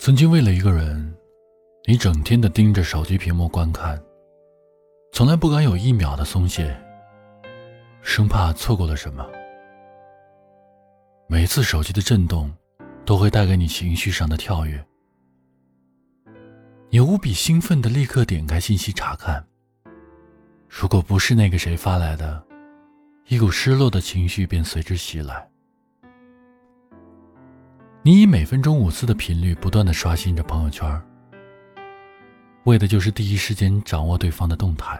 曾经为了一个人，你整天的盯着手机屏幕观看，从来不敢有一秒的松懈，生怕错过了什么。每次手机的震动，都会带给你情绪上的跳跃，你无比兴奋的立刻点开信息查看。如果不是那个谁发来的，一股失落的情绪便随之袭来。你以每分钟五次的频率不断的刷新着朋友圈，为的就是第一时间掌握对方的动态。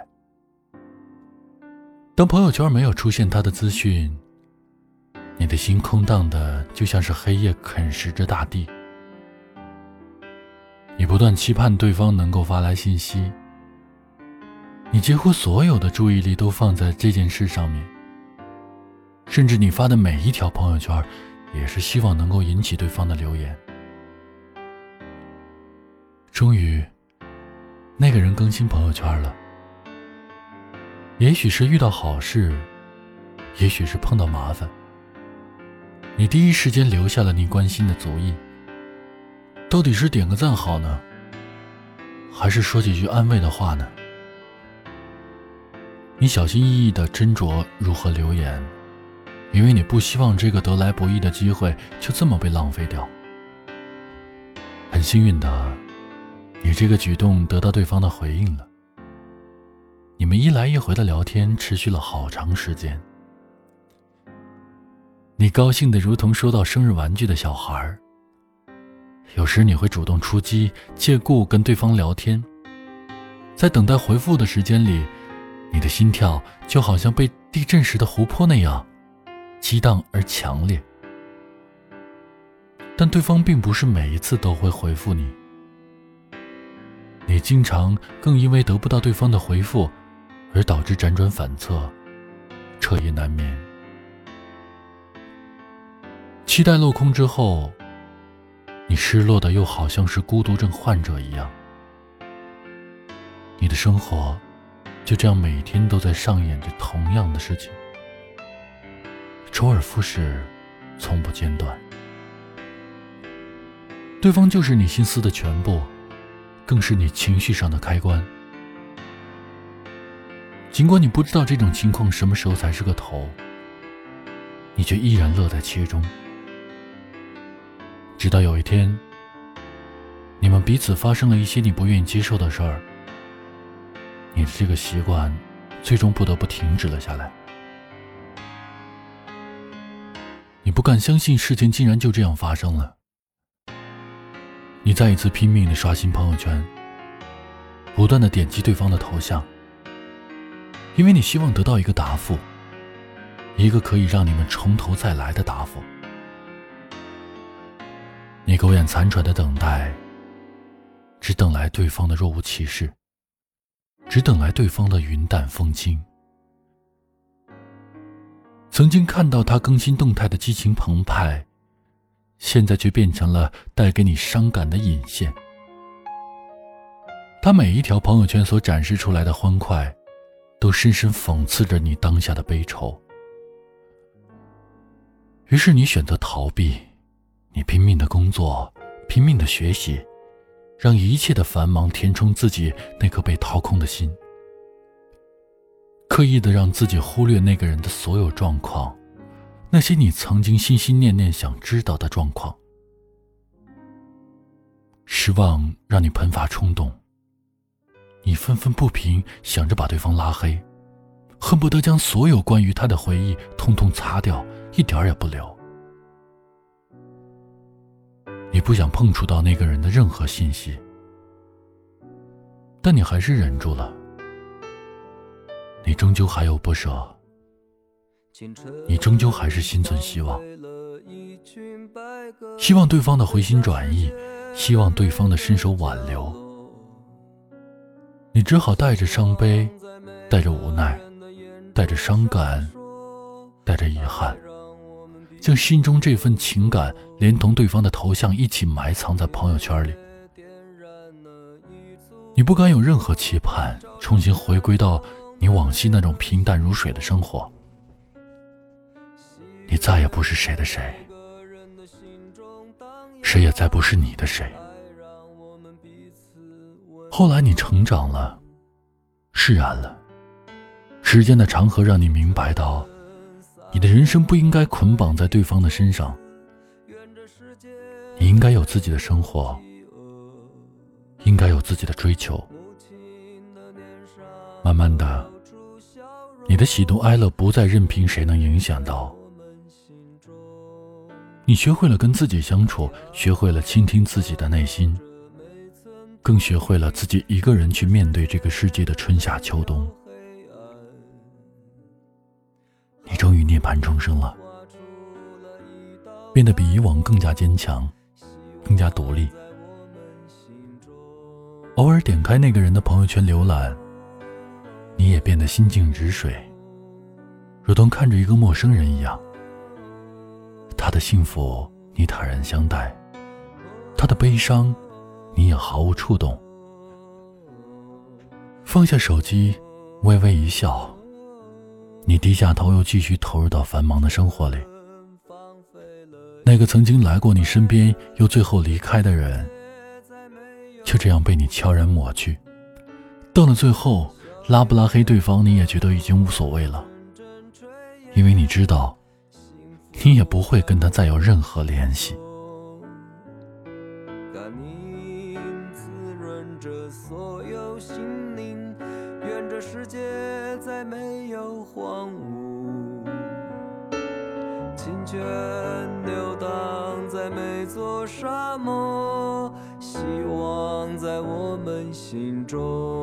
当朋友圈没有出现他的资讯，你的心空荡的就像是黑夜啃食着大地。你不断期盼对方能够发来信息，你几乎所有的注意力都放在这件事上面，甚至你发的每一条朋友圈。也是希望能够引起对方的留言。终于，那个人更新朋友圈了。也许是遇到好事，也许是碰到麻烦。你第一时间留下了你关心的足印。到底是点个赞好呢，还是说几句安慰的话呢？你小心翼翼的斟酌如何留言。因为你不希望这个得来不易的机会就这么被浪费掉。很幸运的，你这个举动得到对方的回应了。你们一来一回的聊天持续了好长时间。你高兴的如同收到生日玩具的小孩。有时你会主动出击，借故跟对方聊天。在等待回复的时间里，你的心跳就好像被地震时的湖泊那样。激荡而强烈，但对方并不是每一次都会回复你。你经常更因为得不到对方的回复，而导致辗转反侧，彻夜难眠。期待落空之后，你失落的又好像是孤独症患者一样。你的生活就这样每天都在上演着同样的事情。周而复始，从不间断。对方就是你心思的全部，更是你情绪上的开关。尽管你不知道这种情况什么时候才是个头，你却依然乐在其中。直到有一天，你们彼此发生了一些你不愿意接受的事儿，你的这个习惯，最终不得不停止了下来。你不敢相信事情竟然就这样发生了。你再一次拼命的刷新朋友圈，不断的点击对方的头像，因为你希望得到一个答复，一个可以让你们从头再来的答复。你苟延残喘的等待，只等来对方的若无其事，只等来对方的云淡风轻。曾经看到他更新动态的激情澎湃，现在却变成了带给你伤感的引线。他每一条朋友圈所展示出来的欢快，都深深讽刺着你当下的悲愁。于是你选择逃避，你拼命的工作，拼命的学习，让一切的繁忙填充自己那颗被掏空的心。刻意的让自己忽略那个人的所有状况，那些你曾经心心念念想知道的状况。失望让你喷发冲动，你愤愤不平，想着把对方拉黑，恨不得将所有关于他的回忆通通擦掉，一点儿也不留。你不想碰触到那个人的任何信息，但你还是忍住了。你终究还有不舍，你终究还是心存希望，希望对方的回心转意，希望对方的伸手挽留。你只好带着伤悲，带着无奈，带着伤感，带着遗憾，将心中这份情感连同对方的头像一起埋藏在朋友圈里。你不敢有任何期盼，重新回归到。你往昔那种平淡如水的生活，你再也不是谁的谁，谁也再不是你的谁。后来你成长了，释然了，时间的长河让你明白到，你的人生不应该捆绑在对方的身上，你应该有自己的生活，应该有自己的追求。慢慢的，你的喜怒哀乐不再任凭谁能影响到。你学会了跟自己相处，学会了倾听自己的内心，更学会了自己一个人去面对这个世界的春夏秋冬。你终于涅槃重生了，变得比以往更加坚强，更加独立。偶尔点开那个人的朋友圈浏览，你也变得心静止水，如同看着一个陌生人一样。他的幸福，你坦然相待；他的悲伤，你也毫无触动。放下手机，微微一笑，你低下头，又继续投入到繁忙的生活里。那个曾经来过你身边，又最后离开的人，就这样被你悄然抹去。到了最后，拉不拉黑对方，你也觉得已经无所谓了，因为你知道。你也不会跟他再有任何联系。甘宁滋润着所有心灵，愿这世界再没有荒芜。清泉流淌在每座沙漠，希望在我们心中。